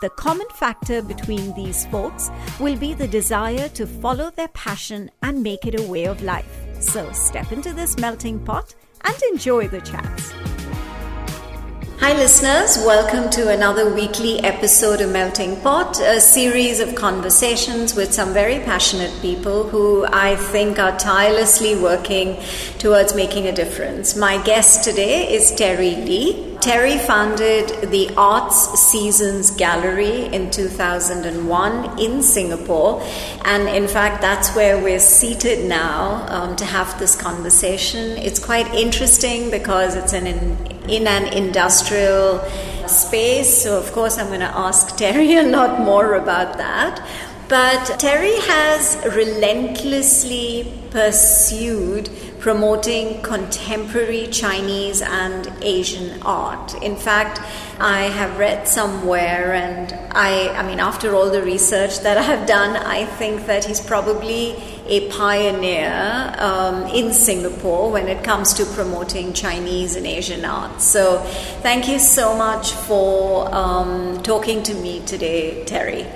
The common factor between these folks will be the desire to follow their passion and make it a way of life. So step into this melting pot and enjoy the chats. Hi, listeners. Welcome to another weekly episode of Melting Pot, a series of conversations with some very passionate people who I think are tirelessly working towards making a difference. My guest today is Terry Lee. Terry founded the Arts Seasons Gallery in 2001 in Singapore, and in fact, that's where we're seated now um, to have this conversation. It's quite interesting because it's an in, in an industrial space, so of course, I'm going to ask Terry a lot more about that. But Terry has relentlessly pursued promoting contemporary Chinese and Asian art. In fact, I have read somewhere, and I, I mean, after all the research that I have done, I think that he's probably a pioneer um, in Singapore when it comes to promoting Chinese and Asian art. So, thank you so much for um, talking to me today, Terry.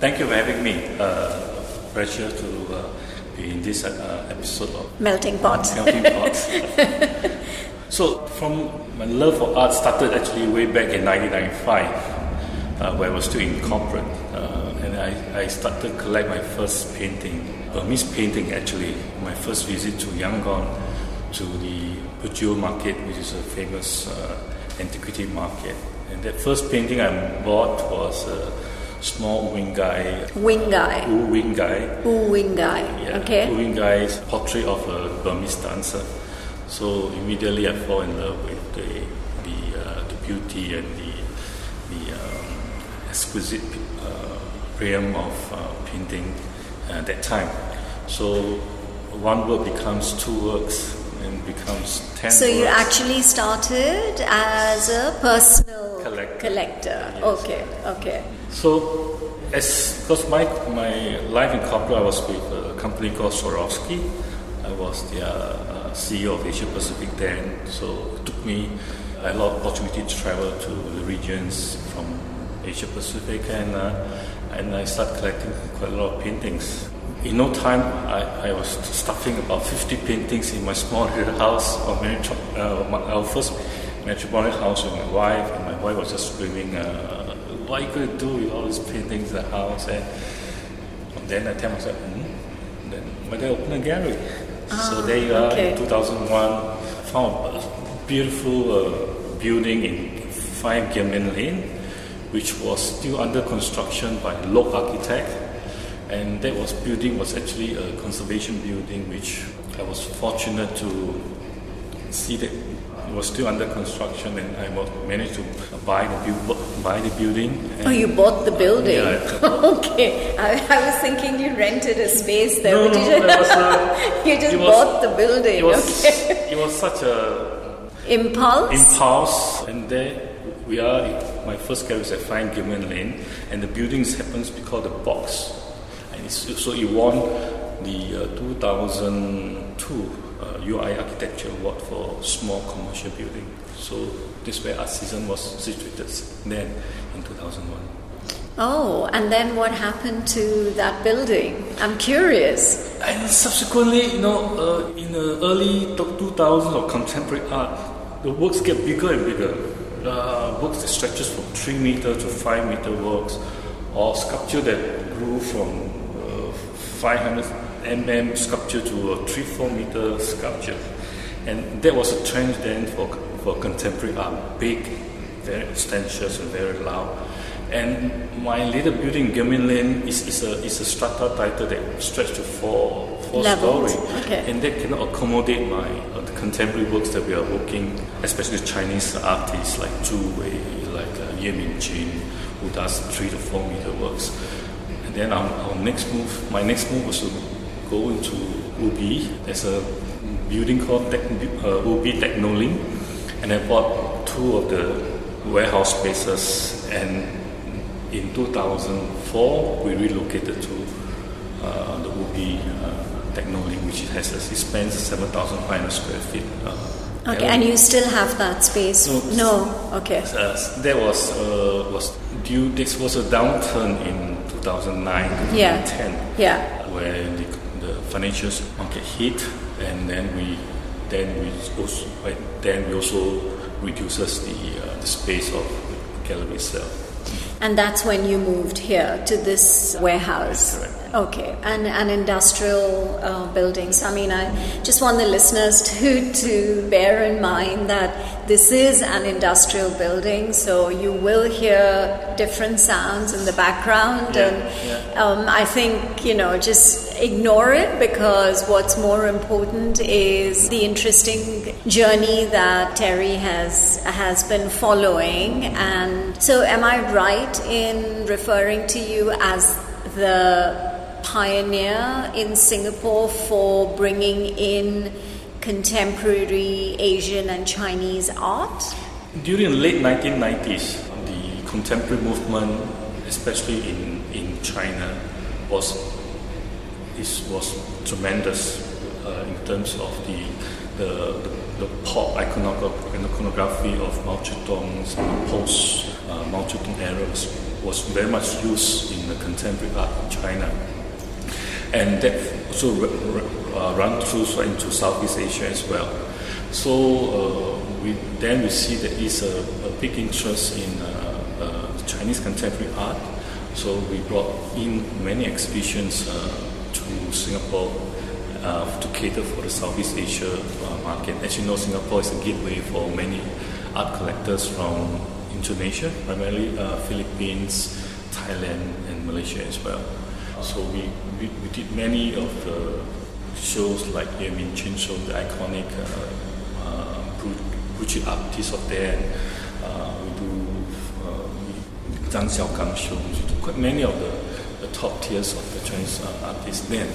Thank you for having me. Uh, pleasure to uh, be in this uh, episode of Melting Pot. Melting Pot. so, from my love for art started actually way back in 1995, uh, where I was still in corporate, uh, and I, I started to collect my first painting, Burmese painting actually. My first visit to Yangon, to the Bogyoke market, which is a famous uh, antiquity market. And that first painting I bought was a small wing guy. Wing guy. Wu wing guy. Wu wing guy. Yeah, okay. Wu wing guy's portrait of a Burmese dancer. So immediately I fall in love with the the, uh, the beauty and the the um, exquisite uh, realm of uh, painting at that time. So one work becomes two works and becomes ten. So you actually started as a personal Collector. collector. Yes. Okay, okay. So, as because my my life in corporate, I was with a company called Swarovski. I was the uh, CEO of Asia Pacific then, so it took me a lot of opportunity to travel to the regions from Asia Pacific, and uh, and I started collecting quite a lot of paintings. In no time, I, I was stuffing about 50 paintings in my small little house, or metro, uh, my, our first metropolitan house with my wife, and my wife was just screaming. Uh, what are you going to do with all these paintings in the house? And then I tell myself, hmm, then why don't I open a gallery? so there you are okay. in 2001, found a beautiful uh, building in 5 Gemmill Lane, which was still under construction by Lok Architect. And that was building was actually a conservation building, which I was fortunate to see that was still under construction, and I was managed to buy the build, buy the building. Oh, you bought the building. Yeah, okay, I, I was thinking you rented a space there. No, but no, you, there was a- you just was- bought the building. It was okay. it was such a Impulse. impulse, and there we are. My first gallery is at Fine Gemmill Lane, and the buildings happens to be called the Box, and it's, so it won the uh, 2002 uh, UI Architecture Award for small commercial building. So this way Art Season was situated then in 2001. Oh, and then what happened to that building? I'm curious. And subsequently, you know, uh, in the early 2000s of contemporary art, the works get bigger and bigger. Uh, works that stretches from 3 meter to 5 meter works, or sculpture that grew from uh, 500 mm sculpture to a 3 4 meter sculpture. And that was a trend then for, for contemporary art big, very ostentatious, and very loud. And my little building, Gemmill Lane, is, is, a, is a strata title that stretches to four, four Levels, story. okay. And that cannot accommodate my uh, the contemporary works that we are working, especially Chinese artists like Zhu Wei, like uh, Yue Minjun, who does three to four meter works. And then our, our next move, my next move was to go into Ubi. There's a building called Tech, uh, Ubi Technolink, and I bought two of the warehouse spaces. And in 2004, we relocated to uh, the Ubi uh, Technolink, which has a, spans 7,500 square feet. Uh, Okay, and you still have that space? No. Okay. Uh, that was uh, was due. This was a downturn in 2009 to Yeah. Yeah. where the, the financial market hit, and then we then we also then we also reduces the uh, the space of the gallery itself. And that's when you moved here to this warehouse. Correct. Okay, and and industrial uh, buildings. I mean, I just want the listeners to to bear in mind that this is an industrial building, so you will hear different sounds in the background, Yeah, and yeah. um, I think you know just ignore it because what's more important is the interesting journey that Terry has has been following. And so, am I right in referring to you as the pioneer in Singapore for bringing in contemporary Asian and Chinese art? During the late 1990s, the contemporary movement, especially in, in China, was is, was tremendous uh, in terms of the the, the, the pop iconography of Mao Zedong's uh, post uh, Mao Zedong era was, was very much used in the contemporary art in China and that also uh, run through into Southeast Asia as well. So uh, we then we see that is a, a big interest in uh, uh, Chinese contemporary art. So we brought in many exhibitions to Singapore to cater for the Southeast Asia market. As you know, Singapore is a gateway for many art collectors from Indonesia, primarily Philippines, Thailand, and Malaysia as well. So we, we, we did many of the shows like Ye Chin show, the iconic uh, uh, artists of there. Uh, we do uh, Zhang Xiaogang show. We do quite many of the, the top tiers of the Chinese uh, artists then.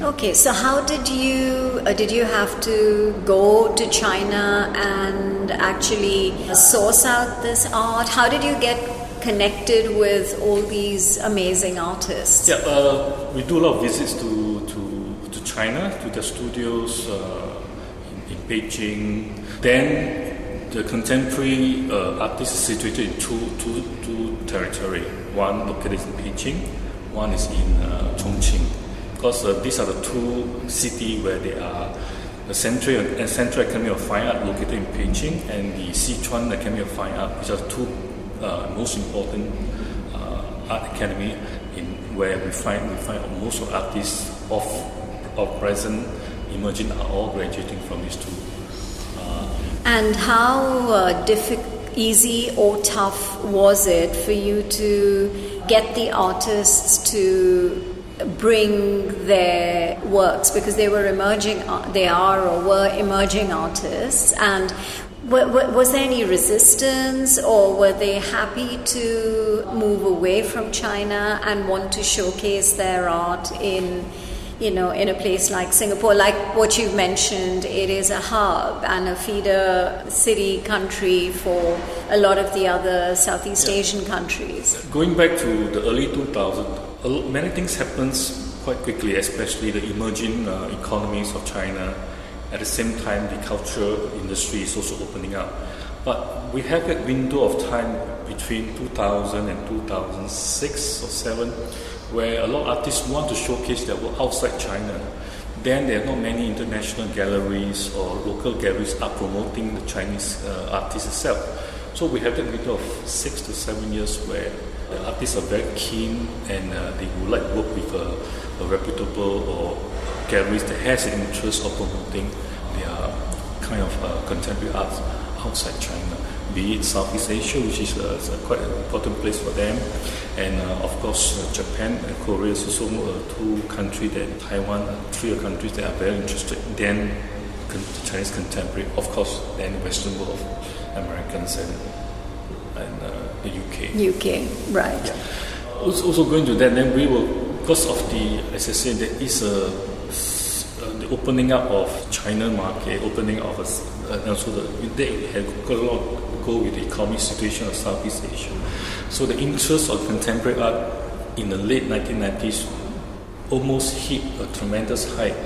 Okay, so how did you uh, did you have to go to China and actually source out this art? How did you get connected with all these amazing artists? Yeah, uh, we do a lot of visits to, to, to China, to the studios uh, in, in Beijing. Then the contemporary uh, artists is situated in two, two, two territory. One located in Beijing, one is in uh, Chongqing. Because uh, these are the two cities where they are the Central, uh, Central Academy of Fine Art located in Beijing and the Sichuan Academy of Fine Art, which are two uh, most important uh, art academy in where we find we find most of artists of of present emerging are all graduating from these two. And how uh, difficult, easy or tough was it for you to get the artists to bring their works because they were emerging, they are or were emerging artists, and was there any resistance, or were they happy to move away from China and want to showcase their art in? you know, in a place like Singapore, like what you've mentioned, it is a hub and a feeder city country for a lot of the other Southeast Asian countries. Going back to the early 2000s, many things happens quite quickly, especially the emerging uh, economies of China. At the same time, the cultural industry is also opening up. But we have that window of time between 2000 and 2006 or 7 where a lot of artists want to showcase their work outside China. Then there are not many international galleries or local galleries are promoting the Chinese uh, artists itself. So we have that window of six to seven years where the artists are very keen and uh, they would like to work with a, a reputable or galleries that has an interest of promoting their kind of uh, contemporary arts outside China, be it Southeast Asia, which is a, a quite an important place for them, and uh, of course uh, Japan and Korea is also uh, two countries that Taiwan, uh, three countries that are very interested. Then Chinese contemporary, of course, then Western world, of Americans and and uh, the UK. UK, right. Yeah. Also, also going to that, then we will, because of the, as I said, there is a uh, the opening up of China market, opening of uh, also the, they got a lot go with the economic situation of Southeast Asia. So the interest of contemporary art in the late 1990s almost hit a tremendous height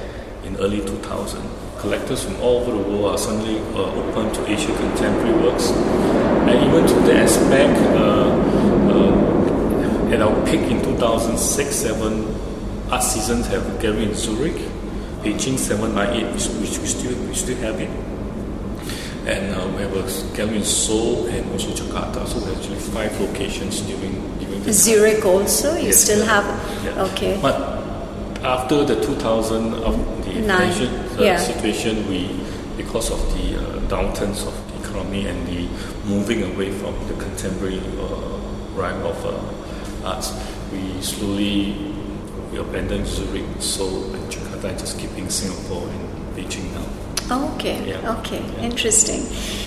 in early 2000. Collectors from all over the world are suddenly uh, open to Asian contemporary works. And even to the aspect, uh, uh, at our peak in 2006 7, art seasons have a gallery in Zurich, Beijing 798, which, which we, still, we still have it. And uh, we have a gallery in Seoul and also Jakarta. So we actually five locations during during the Zurich also. You Yes, still yeah. have Yeah. okay. But after the 2000 of the financial uh, yeah. situation, we because of the uh, downturns of the economy and the moving away from the contemporary uh, realm of uh, arts, we slowly we abandoned Zurich, Seoul, and Jakarta, and just keeping Singapore and Beijing now. Oh, okay. Yeah. Okay. Yeah. Interesting.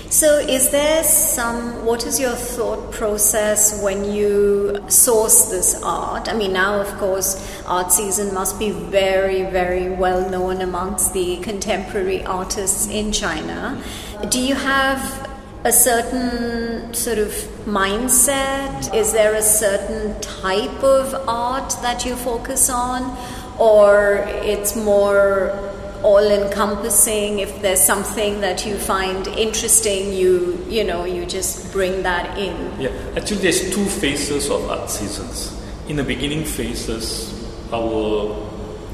So, is there some? What is your thought process when you source this art? I mean, now, of course, art season must be very, very well known amongst the contemporary artists in China. Do you have a certain sort of mindset? Is there a certain type of art that you focus on, or it's more all encompassing if there's something that you find interesting you you know you just bring that in Yeah, actually, there's two phases of art seasons. In the beginning phases, our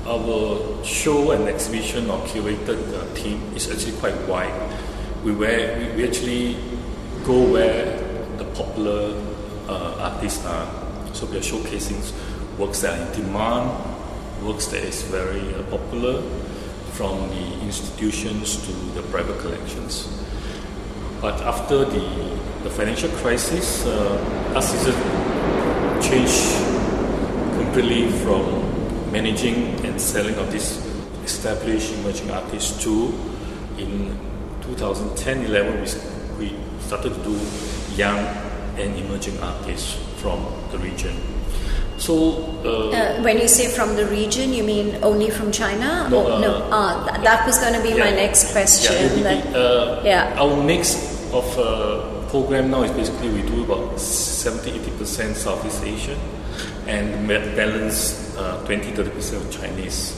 our show and exhibition or curated uh, team is actually quite wide. We where we, we actually go where the popular uh, artists are. So we are showcasing works that are in demand, works that is very uh, popular, from the institutions to the private collections. But after the, the financial crisis, uh, art season changed completely from managing and selling of these established emerging artists to in 2010-11 we, we started to do young and emerging artists from the region. So uh, uh, when you say from the region you mean only from china No, or uh, no ah, th- that was going to be my next question Yeah, that- uh, Yeah. Our mix of uh, program now is basically we do about 70 80% Southeast Asian and balance uh, 20 30% of Chinese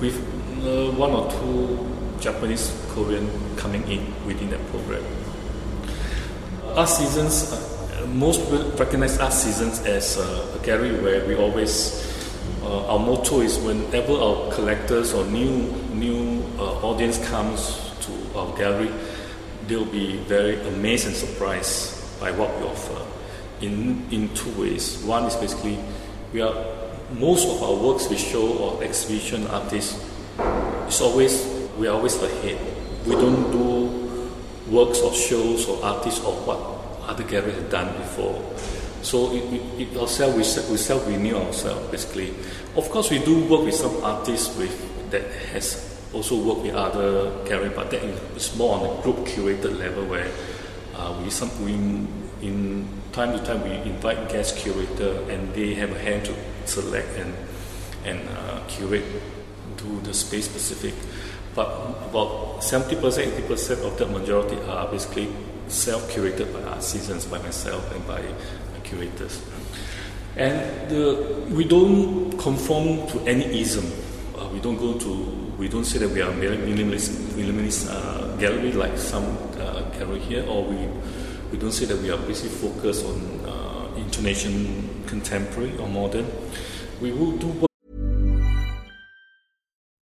with uh, one or two Japanese, Korean coming in within that program. Art seasons, uh, most recognize art seasons as uh, a gallery where we always, uh, our motto is whenever our collectors or new new uh, audience comes to our gallery, they'll be very amazed and surprised by what we offer. In in two ways. One is basically we are most of our works we show or exhibition artists it's always we are always ahead. We don't do works or shows or artists or what other galleries have done before. So it, it, it ourselves we, we self renew ourselves basically. Of course, we do work with some artists with that has also worked with other gallery, but that is more on a group curated level where uh, we some we in time to time we invite guest curator and they have a hand to select and and uh, curate to the space specific. But about 70%, 80% of the majority are basically self curated by art seasons, by myself and by curators. And the, we don't conform to any ism. Uh, we don't go to, we don't say that we are minimalist, minimalist uh, gallery like some uh, gallery here, or we, we don't say that we are basically focused on uh, Indonesian contemporary or modern. We will do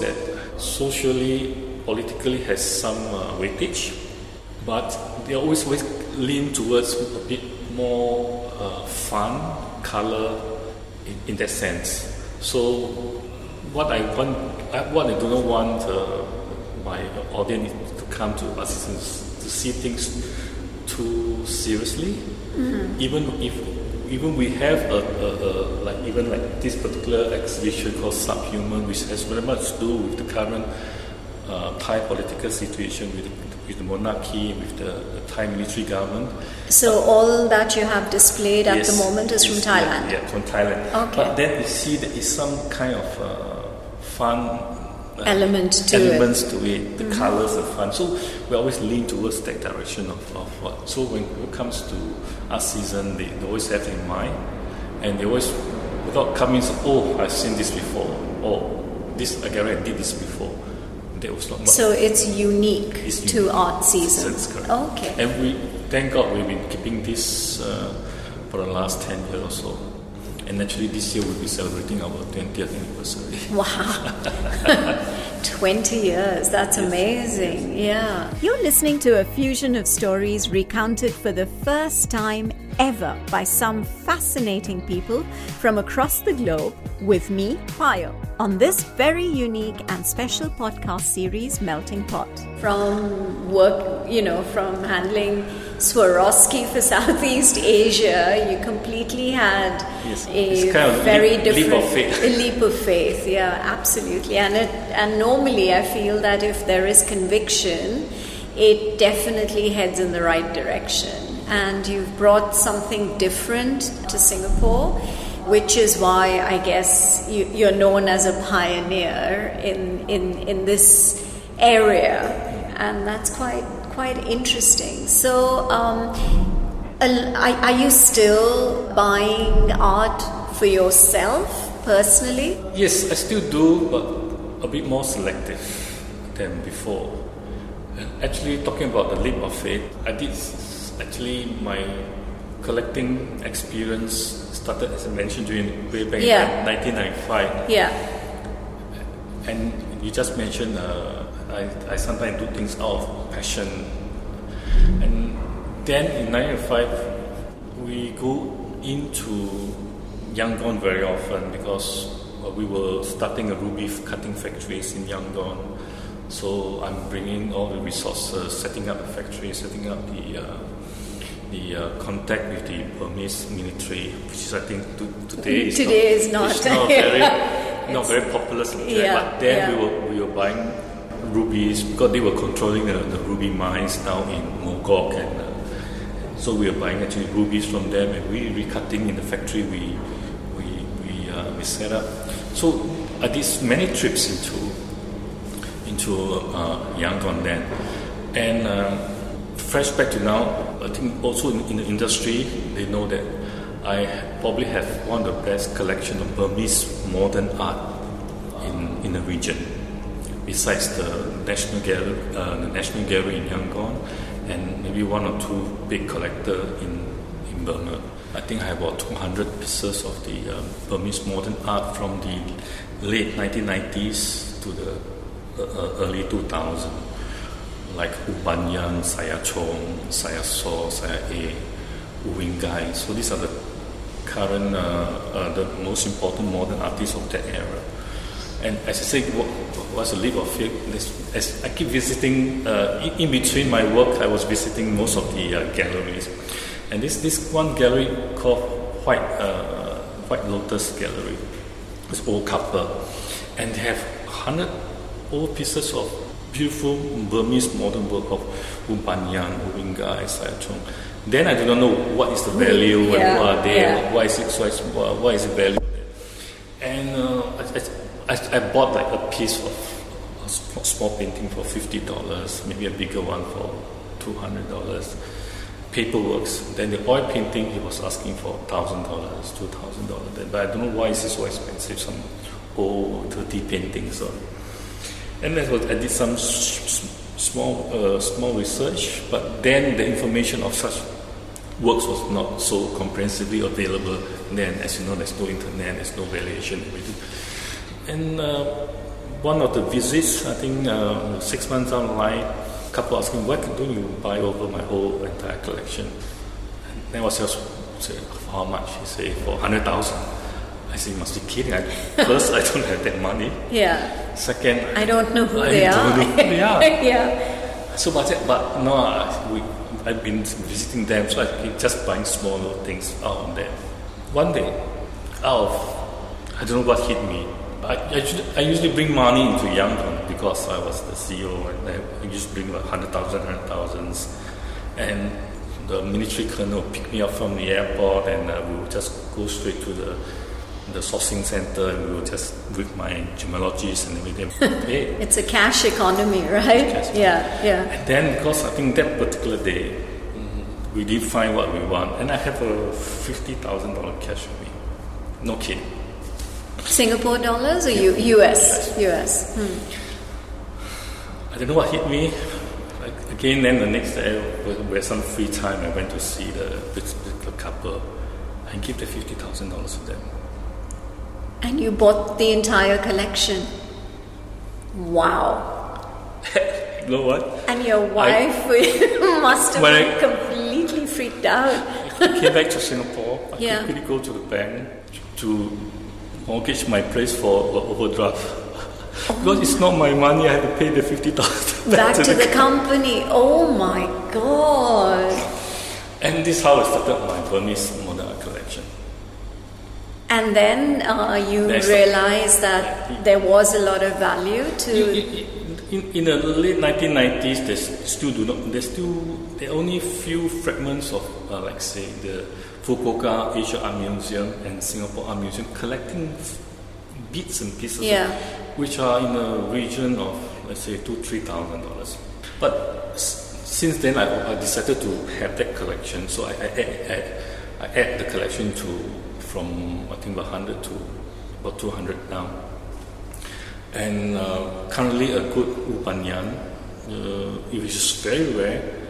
That socially, politically has some uh, weightage, but they always, always lean towards a bit more uh, fun, color in, in that sense. So what I want, what I do not want uh, my audience to come to us is to see things too seriously, mm-hmm. even if even we have a, a, a, like even like this particular exhibition called Subhuman, which has very much to do with the current uh, Thai political situation with the, with the monarchy, with the, the, Thai military government. So uh, all that you have displayed at yes, the moment is from Thailand. Yeah, yeah, from Thailand. Okay. But then you see there is some kind of uh, fun element to elements it. to it. The mm-hmm. colors are fun. So we always lean towards that direction of, of what. So when it comes to art season, they, they always have in mind, and they always, without coming, oh, I've seen this before. Oh, this again, I did this before. That was not. So it's unique it's to unique. art season. That's correct. Okay. And we, thank God, we've been keeping this uh, for the last ten years or so. And actually, this year we'll be celebrating our 20th anniversary. Wow. 20 years, that's amazing. Yeah. You're listening to a fusion of stories recounted for the first time ever by some fascinating people from across the globe with me, Payal, on this very unique and special podcast series, Melting Pot. From work, you know, from handling Swarovski for Southeast Asia, you completely had Yes, a it's kind of very leap- leap different of faith. a leap of faith. Yeah, absolutely. And it, and normally, I feel that if there is conviction, it definitely heads in the right direction. And you've brought something different to Singapore, which is why I guess you, you're known as a pioneer in in in this area, and that's quite quite interesting. So. Um, are, are you still buying art for yourself personally? Yes, I still do, but a bit more selective than before. And actually, talking about the leap of faith, I did actually my collecting experience started, as I mentioned, during way back Yeah. in 1995. Yeah. And you just mentioned uh, I, I sometimes do things out of passion. And then in 1995, we go into Yangon very often because uh, we were starting a ruby cutting factories in Yangon. So I'm bringing all the resources, setting up the factory, setting up the uh, the uh, contact with the Burmese military, which is I think to, today is Today not, is not. it's not very not very popular subject. Yeah, But then yeah. we were we were buying rubies because they were controlling the, the ruby mines down in Mogok and. Uh, so we are buying actually rubies from them and we recutting in the factory we we we, uh, we set up. So I did many trips into into uh, Yangon then, and um, fresh back to now, I think also in, in the industry they know that I probably have one of the best collection of Burmese modern art in in the region. Besides the National Gallery, uh, the National Gallery in Yangon, and maybe one or two big collector in, in Burma. I think I have about 200 pieces of the um, Burmese modern art from the late 1990s to the uh, uh early 2000s, like U Ba Nyan, Saya Chone, Saya So, these are the current, uh, uh, the most important modern artists of that era. And as I say, what was a leap of faith. As I keep visiting, uh, in, in, between my work, I was visiting most of the uh, galleries. And this, this one gallery called White, uh, White Lotus Gallery, it's old couple. And they have 100 old pieces of beautiful Burmese modern work of U Ba Nyan, U Wingai, Then I do not know what is the value yeah, and what are they, yeah. why is it, why, why is it value. And uh, I, I, I bought like a piece of a small painting for fifty dollars, maybe a bigger one for two hundred dollars. Paperworks. Then the oil painting he was asking for thousand dollars, two thousand dollars. But I don't know why is it so expensive. Some old dirty paintings. So. And then I did some small uh, small research, but then the information of such works was not so comprehensively available. Then, as you know, there's no internet, there's no valuation. And uh, one of the visits, I think uh, six months down the line, a couple asking, why don't you buy over my whole entire collection? And I was just say, how much? He said, for 100000 I said, you must be kidding. I, first, I don't have that money. Yeah. Second, I don't know who I they are. Know who they are. yeah. So, but, but no, we, I've been visiting them, so I keep just buying small little things out of them. One day, out of, I don't know what hit me, I, I, usually, I usually bring money into Yangon because I was the CEO and I, used to bring like 100,000, 100,000s. And the military colonel picked me up from the airport and uh, we would just go straight to the the sourcing center and we would just with my gemologist and everything it's a cash economy, right? Cash yeah, yeah. And then because I think that particular day we did find what we want and I have a fifty thousand dollar cash with me. No kidding. Singapore dollars or U- US? US. Hmm. I don't know what hit me. Again, then the next day, with some free time, I went to see the, the, the couple and give the fifty thousand dollars to them. And you bought the entire collection. Wow. you know what? And your wife I, must have been I, completely freaked out. I came back to Singapore. I yeah. quickly go to the bank to mortgage my place for overdraft. Oh. because it's not my money, I have to pay the 50,000 back, back to, to the, the company. Oh my god. And this is how I started my Burmese modern art collection. And then uh, you There's realized that there was a lot of value to. In, in, in, the late 1990s, there's still do not. There's still there are only few fragments of, uh, like say, the Fukuoka Asia Art Museum and Singapore Art Museum collecting bits and pieces, yeah. which are in a region of let's say two three thousand dollars. But s- since then, I, I, decided to have that collection, so I, I, add, I add the collection to from I think about hundred to about two hundred now. And uh, currently, a good U Ba Nyan, uh, which is very rare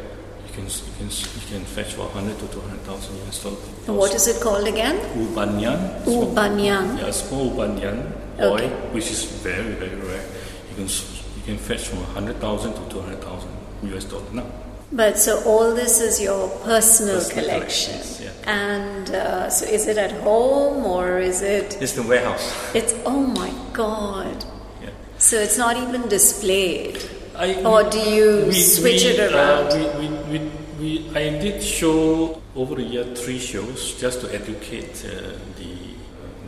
can you can you can fetch for 100 to 200,000 US dollars. What is it called again? U Ba Nyan. U Ba Nyan. Yeah, small U oil, okay. which is very very rare. You can you can fetch from 100,000 to 200,000 US dollars now. But so all this is your personal, personal collection, yeah. and uh, so is it at home or is it? It's the warehouse. It's oh my god. Yeah. So it's not even displayed. I, or do you we, switch we, it uh, around? Uh, we, we, we, I did show over the year three shows just to educate uh, the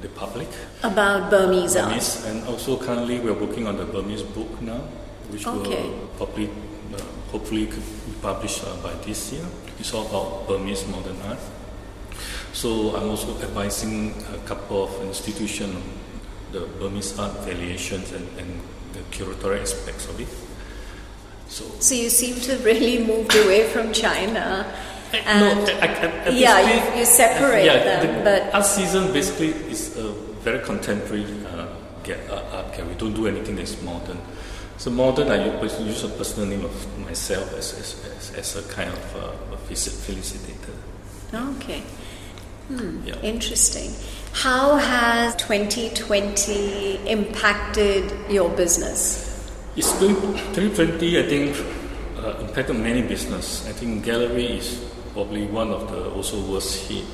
the public about Burmese, Burmese art. And also currently we're working on the Burmese book now, which okay. will probably uh, hopefully could published uh, by this year. It's all about Burmese modern art. So I'm also advising a couple of institutions the Burmese art valuations and, and the curatorial aspects of it. So, so you seem to have really moved away from China. And no, I, I, yeah, you, you, separate yeah, them. The, but art season basically is a very contemporary uh, get, uh, art gallery. We don't do anything that's modern. So modern, I use a personal name of myself as, as, as, as a kind of uh, a felicitator. Okay. Hmm. Yeah. Interesting. How has 2020 impacted your business? It's 2020, I think, uh, impacted many business. I think gallery is probably one of the also worst hit.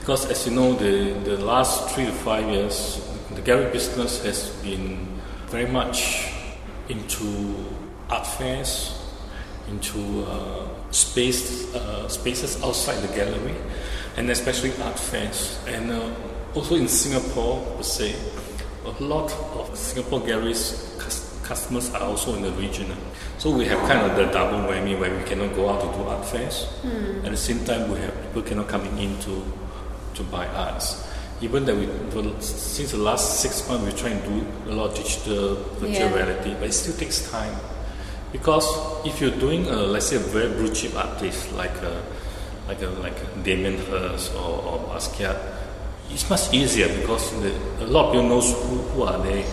Because as you know, the, the last three to five years, the gallery business has been very much into art fairs, into uh, space, uh, spaces outside the gallery, and especially art fairs. And uh, also in Singapore, per se, a lot of Singapore galleries customers are also in the region. So we have kind of the double whammy where we cannot go out to do art fairs. At the same time, we have people cannot coming in to, to buy arts. Even that we, for- since the last six months, we're trying to do a lot of digital virtual Yeah. reality, but it still takes time. Because if you're doing, a, let's say, a very blue chip artist like a, like a, like a Damien Hirst or, or Basquiat, it's much easier because the, a lot of people knows who, who are they,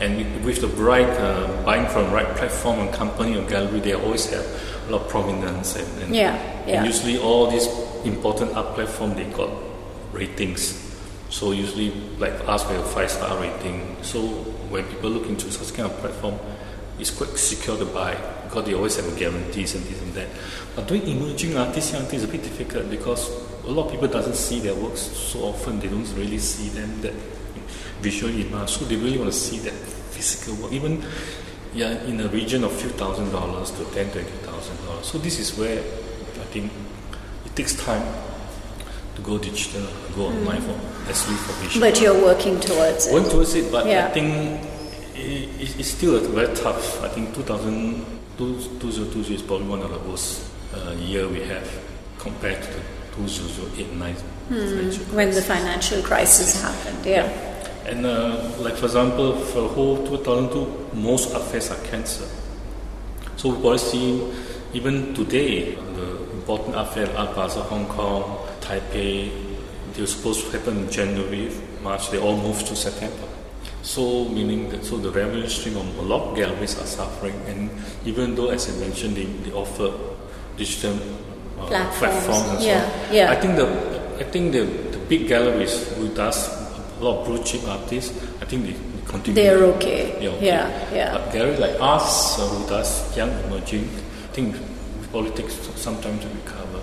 and with- the right uh, buying from the right platform and company or gallery, they always have a lot of prominence and, and, Yeah, and usually all these important art platform they got ratings. So usually like us we have five star rating. So when people look into such kind of platform, it's quite secure to buy because they always have guarantees and this and that. But doing emerging artists, young things is a bit difficult because a lot of people doesn't see their works so often. They don't really see them that visual image. So they really want to see that physical work. Even yeah, in a region of few thousand dollars to ten, twenty thousand dollars. So this is where I think it takes time to go digital, go online for especially for visual. But you're working towards it. Going towards it, but Yeah. I think it, it- it's still a very tough. I think 2000, 2020 is probably one of the worst uh, year we have compared to the 2008 9 Hmm. when the financial crisis happened, yeah. And uh, like for example, for the whole 2002, most art fairs are cancer. So we probably see even today the important art fair, Art Basel, Hong Kong, Taipei, they were supposed to happen in January, March. They all moved to September. So meaning that so the revenue stream of a lot of galleries are suffering, and even though, as I mentioned, they, they offer digital uh, Platforms, platforms and yeah, so yeah. I think the I think the, the big galleries who does a lot of blue chip artists, I think they, they continue. They're okay. Yeah, okay. Yeah, yeah. But gallery like us, uh, who does young emerging, I think it sometimes takes some time recover.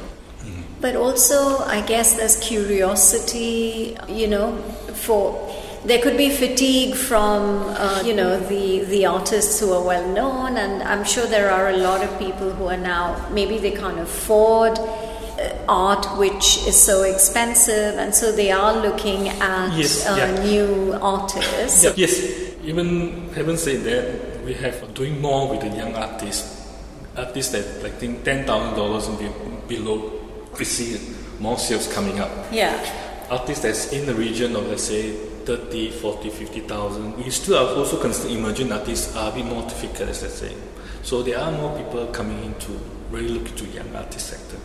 But also, I guess there's curiosity, you know, for there could be fatigue from, uh, you know, the, the artists who are well known, and I'm sure there are a lot of people who are now, maybe they can't afford uh, art which is so expensive, and so they are looking at Yes, uh, yeah. new artists. Yeah, yes, even having said that, we have doing more with the young artists. Artists that like think ten thousand dollars and be- below, we see more sales coming up. Yeah. Artists that's in the region of let's say 30, 40, 50,000. We still are also consider emerging artists are a bit more difficult, as let's say. So there are more people coming into really look into young artist sector.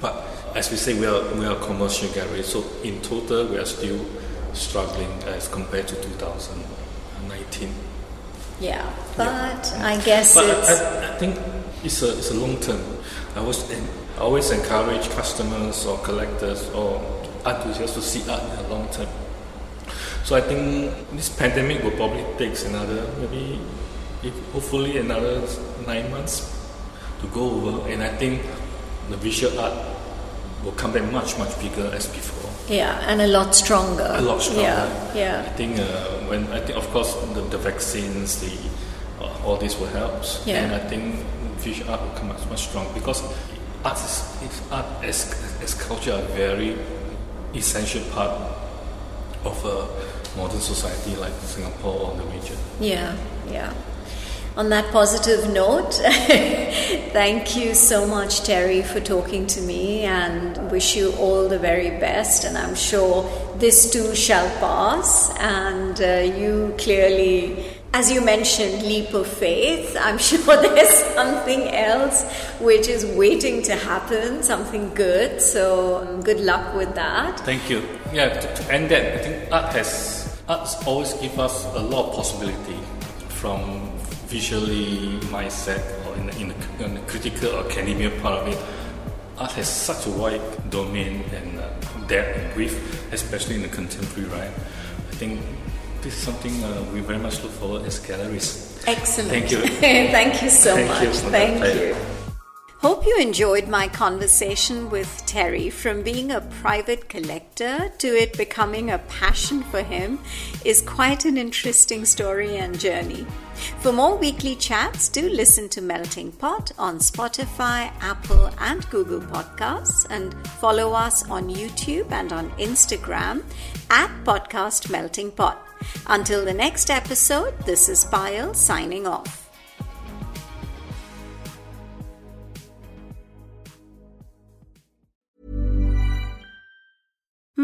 But as we say, we are we are a commercial gallery, so in total we are still struggling as compared to 2019. Yeah. But I guess But it's. I, I think it's a it's a long term. I always I always encourage customers or collectors or enthusiasts to see art in the long term. So I think this pandemic will probably take another maybe if hopefully another nine months to go over, and I think the visual art will come back much much bigger as before. Yeah, and a lot stronger. A lot stronger. Yeah, yeah. I think uh, when I think of course the, the vaccines, the uh, all this will help, Yeah. and I think visual art will come much much strong because art is, is art as as culture a very essential part of a modern society like Singapore or the region. Yeah, yeah. On that positive note, thank you so much, Terry, for talking to me and wish you all the very best. And I'm sure this too shall pass. And uh, you clearly, as you mentioned, leap of faith. I'm sure there's something else which is waiting to happen, something good. So um, good luck with that. Thank you. Yeah, end that, I think art has arts always give us a lot of possibility from visually mindset or in the, in the, in the critical or academia part of it art has such a wide domain and uh, depth and width, especially in the contemporary, right? I think this is something uh, we very much look forward as galleries. Excellent. Thank you. Thank you so Thank much. you. Thank you. Hope you enjoyed my conversation with Terry. From being a private collector to it becoming a passion for him is quite an interesting story and journey. For more weekly chats, do listen to Melting Pot on Spotify, Apple, and Google Podcasts, and follow us on YouTube and on Instagram at Podcast Melting Pot. Until the next episode, this is Pyle signing off.